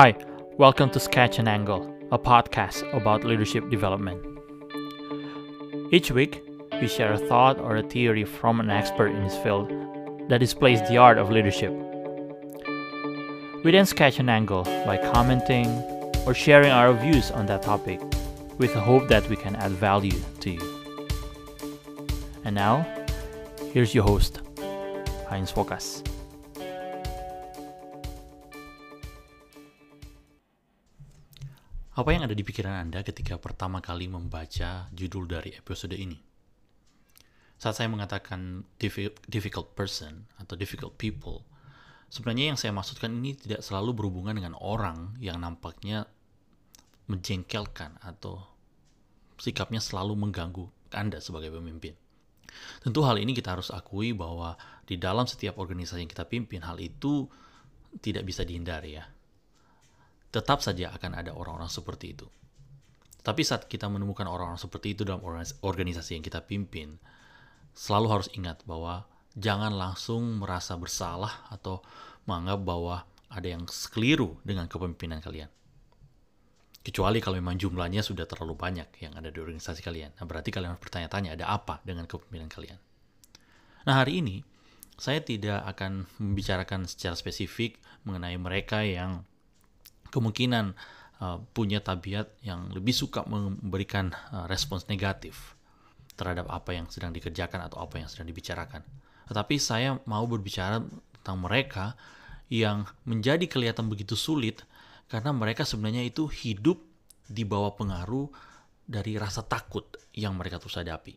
Hi, welcome to Sketch and Angle, a podcast about leadership development. Each week, we share a thought or a theory from an expert in his field that displays the art of leadership. We then sketch an angle by commenting or sharing our views on that topic with the hope that we can add value to you. And now, here's your host, Heinz Fokas. Apa yang ada di pikiran Anda ketika pertama kali membaca judul dari episode ini? Saat saya mengatakan difficult person atau difficult people, sebenarnya yang saya maksudkan ini tidak selalu berhubungan dengan orang yang nampaknya menjengkelkan atau sikapnya selalu mengganggu Anda sebagai pemimpin. Tentu hal ini kita harus akui bahwa di dalam setiap organisasi yang kita pimpin, hal itu tidak bisa dihindari ya tetap saja akan ada orang-orang seperti itu. Tapi saat kita menemukan orang-orang seperti itu dalam organisasi yang kita pimpin, selalu harus ingat bahwa jangan langsung merasa bersalah atau menganggap bahwa ada yang keliru dengan kepemimpinan kalian. Kecuali kalau memang jumlahnya sudah terlalu banyak yang ada di organisasi kalian. Nah, berarti kalian harus bertanya-tanya ada apa dengan kepemimpinan kalian. Nah, hari ini saya tidak akan membicarakan secara spesifik mengenai mereka yang kemungkinan uh, punya tabiat yang lebih suka memberikan uh, respons negatif terhadap apa yang sedang dikerjakan atau apa yang sedang dibicarakan. Tetapi saya mau berbicara tentang mereka yang menjadi kelihatan begitu sulit karena mereka sebenarnya itu hidup di bawah pengaruh dari rasa takut yang mereka terus hadapi.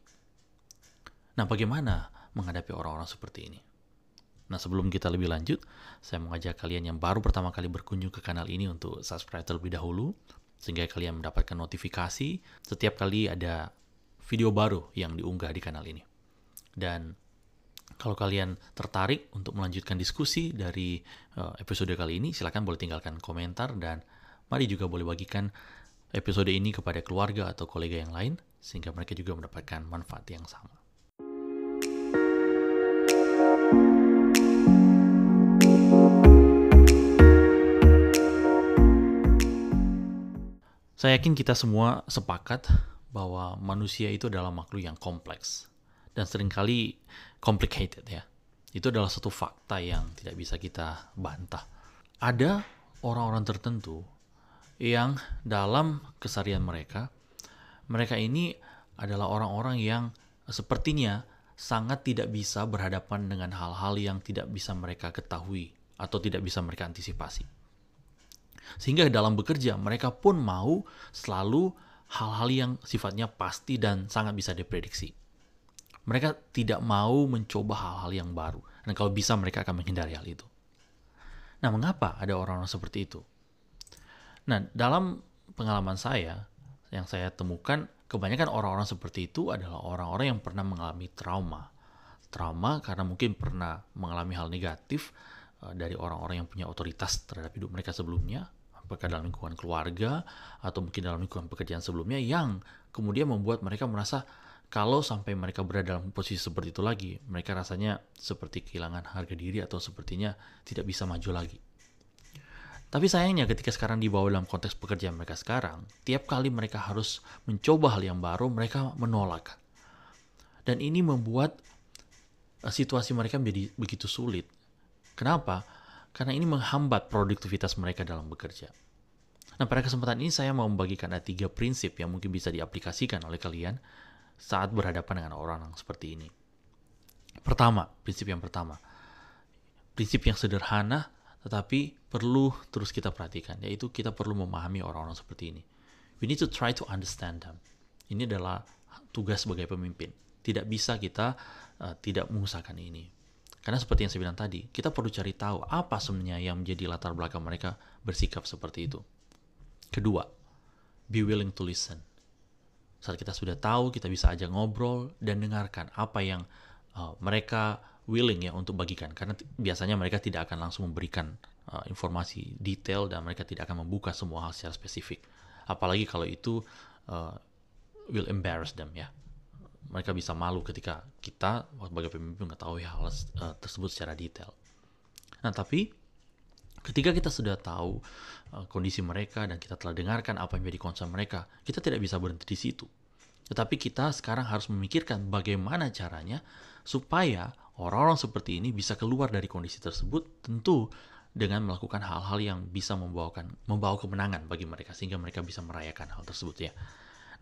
Nah, bagaimana menghadapi orang-orang seperti ini? Nah sebelum kita lebih lanjut, saya mengajak kalian yang baru pertama kali berkunjung ke kanal ini untuk subscribe terlebih dahulu, sehingga kalian mendapatkan notifikasi setiap kali ada video baru yang diunggah di kanal ini. Dan kalau kalian tertarik untuk melanjutkan diskusi dari uh, episode kali ini, silahkan boleh tinggalkan komentar dan mari juga boleh bagikan episode ini kepada keluarga atau kolega yang lain, sehingga mereka juga mendapatkan manfaat yang sama. Saya yakin kita semua sepakat bahwa manusia itu adalah makhluk yang kompleks dan sering kali complicated ya. Itu adalah satu fakta yang tidak bisa kita bantah. Ada orang-orang tertentu yang dalam kesarian mereka, mereka ini adalah orang-orang yang sepertinya sangat tidak bisa berhadapan dengan hal-hal yang tidak bisa mereka ketahui atau tidak bisa mereka antisipasi. Sehingga dalam bekerja mereka pun mau selalu hal-hal yang sifatnya pasti dan sangat bisa diprediksi. Mereka tidak mau mencoba hal-hal yang baru. Dan kalau bisa mereka akan menghindari hal itu. Nah, mengapa ada orang-orang seperti itu? Nah, dalam pengalaman saya, yang saya temukan, kebanyakan orang-orang seperti itu adalah orang-orang yang pernah mengalami trauma. Trauma karena mungkin pernah mengalami hal negatif dari orang-orang yang punya otoritas terhadap hidup mereka sebelumnya, apakah dalam lingkungan keluarga atau mungkin dalam lingkungan pekerjaan sebelumnya yang kemudian membuat mereka merasa kalau sampai mereka berada dalam posisi seperti itu lagi, mereka rasanya seperti kehilangan harga diri atau sepertinya tidak bisa maju lagi. Tapi sayangnya ketika sekarang dibawa dalam konteks pekerjaan mereka sekarang, tiap kali mereka harus mencoba hal yang baru, mereka menolak. Dan ini membuat eh, situasi mereka menjadi begitu sulit. Kenapa? Karena ini menghambat produktivitas mereka dalam bekerja. Nah, pada kesempatan ini saya mau membagikan ada tiga prinsip yang mungkin bisa diaplikasikan oleh kalian saat berhadapan dengan orang yang seperti ini. Pertama, prinsip yang pertama. Prinsip yang sederhana tetapi perlu terus kita perhatikan, yaitu kita perlu memahami orang-orang seperti ini. We need to try to understand them. Ini adalah tugas sebagai pemimpin. Tidak bisa kita uh, tidak mengusahakan ini. Karena seperti yang saya bilang tadi, kita perlu cari tahu apa sebenarnya yang menjadi latar belakang mereka bersikap seperti itu. Kedua, be willing to listen. Saat kita sudah tahu, kita bisa aja ngobrol dan dengarkan apa yang uh, mereka willing ya untuk bagikan. Karena biasanya mereka tidak akan langsung memberikan uh, informasi detail dan mereka tidak akan membuka semua hal secara spesifik. Apalagi kalau itu uh, will embarrass them ya. Mereka bisa malu ketika kita sebagai pemimpin mengetahui hal uh, tersebut secara detail. Nah tapi Ketika kita sudah tahu uh, kondisi mereka dan kita telah dengarkan apa yang menjadi concern mereka, kita tidak bisa berhenti di situ. Tetapi kita sekarang harus memikirkan bagaimana caranya supaya orang-orang seperti ini bisa keluar dari kondisi tersebut, tentu dengan melakukan hal-hal yang bisa membawakan membawa kemenangan bagi mereka sehingga mereka bisa merayakan hal tersebut ya.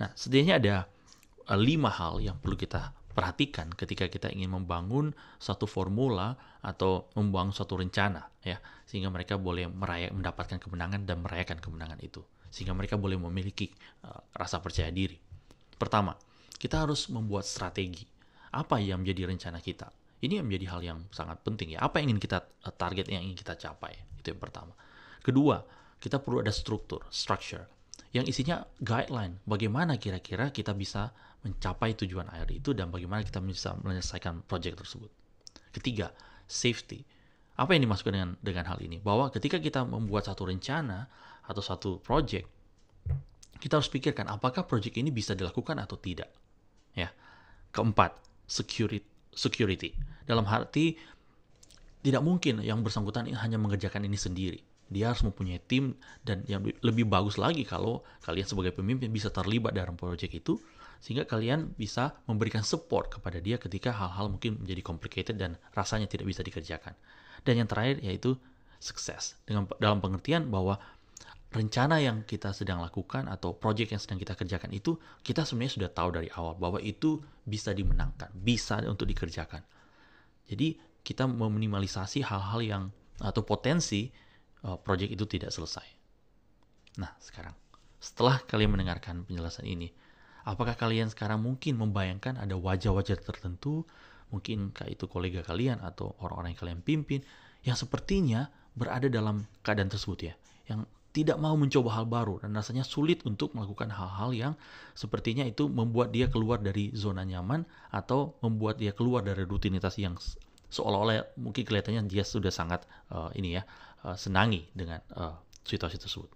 Nah, setidaknya ada lima hal yang perlu kita perhatikan ketika kita ingin membangun suatu formula atau membangun suatu rencana ya sehingga mereka boleh merayak mendapatkan kemenangan dan merayakan kemenangan itu sehingga mereka boleh memiliki uh, rasa percaya diri. Pertama, kita harus membuat strategi. Apa yang menjadi rencana kita? Ini yang menjadi hal yang sangat penting ya. Apa yang ingin kita uh, target yang ingin kita capai? Itu yang pertama. Kedua, kita perlu ada struktur, structure yang isinya guideline bagaimana kira-kira kita bisa mencapai tujuan air itu dan bagaimana kita bisa menyelesaikan proyek tersebut. Ketiga, safety. Apa yang dimaksudkan dengan dengan hal ini? Bahwa ketika kita membuat satu rencana atau satu proyek, kita harus pikirkan apakah proyek ini bisa dilakukan atau tidak. Ya. Keempat, security security. Dalam arti tidak mungkin yang bersangkutan hanya mengerjakan ini sendiri. Dia harus mempunyai tim dan yang lebih bagus lagi kalau kalian sebagai pemimpin bisa terlibat dalam proyek itu sehingga kalian bisa memberikan support kepada dia ketika hal-hal mungkin menjadi complicated dan rasanya tidak bisa dikerjakan. Dan yang terakhir yaitu sukses dengan dalam pengertian bahwa rencana yang kita sedang lakukan atau project yang sedang kita kerjakan itu kita sebenarnya sudah tahu dari awal bahwa itu bisa dimenangkan, bisa untuk dikerjakan. Jadi kita meminimalisasi hal-hal yang atau potensi uh, project itu tidak selesai. Nah, sekarang setelah kalian mendengarkan penjelasan ini, apakah kalian sekarang mungkin membayangkan ada wajah-wajah tertentu, mungkin itu kolega kalian atau orang-orang yang kalian pimpin, yang sepertinya berada dalam keadaan tersebut ya, yang tidak mau mencoba hal baru dan rasanya sulit untuk melakukan hal-hal yang sepertinya itu membuat dia keluar dari zona nyaman atau membuat dia keluar dari rutinitas yang seolah-olah mungkin kelihatannya dia sudah sangat uh, ini ya uh, senangi dengan uh, situasi tersebut.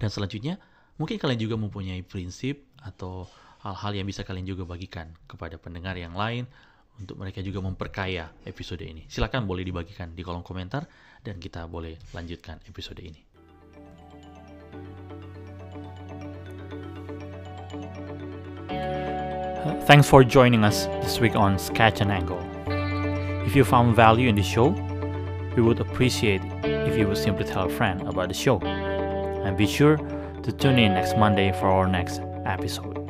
Dan selanjutnya mungkin kalian juga mempunyai prinsip atau hal-hal yang bisa kalian juga bagikan kepada pendengar yang lain untuk mereka juga memperkaya episode ini. Silahkan boleh dibagikan di kolom komentar dan kita boleh lanjutkan episode ini. Thanks for joining us this week on Sketch and Angle. If you found value in the show, we would appreciate if you would simply tell a friend about the show. And be sure to tune in next Monday for our next episode.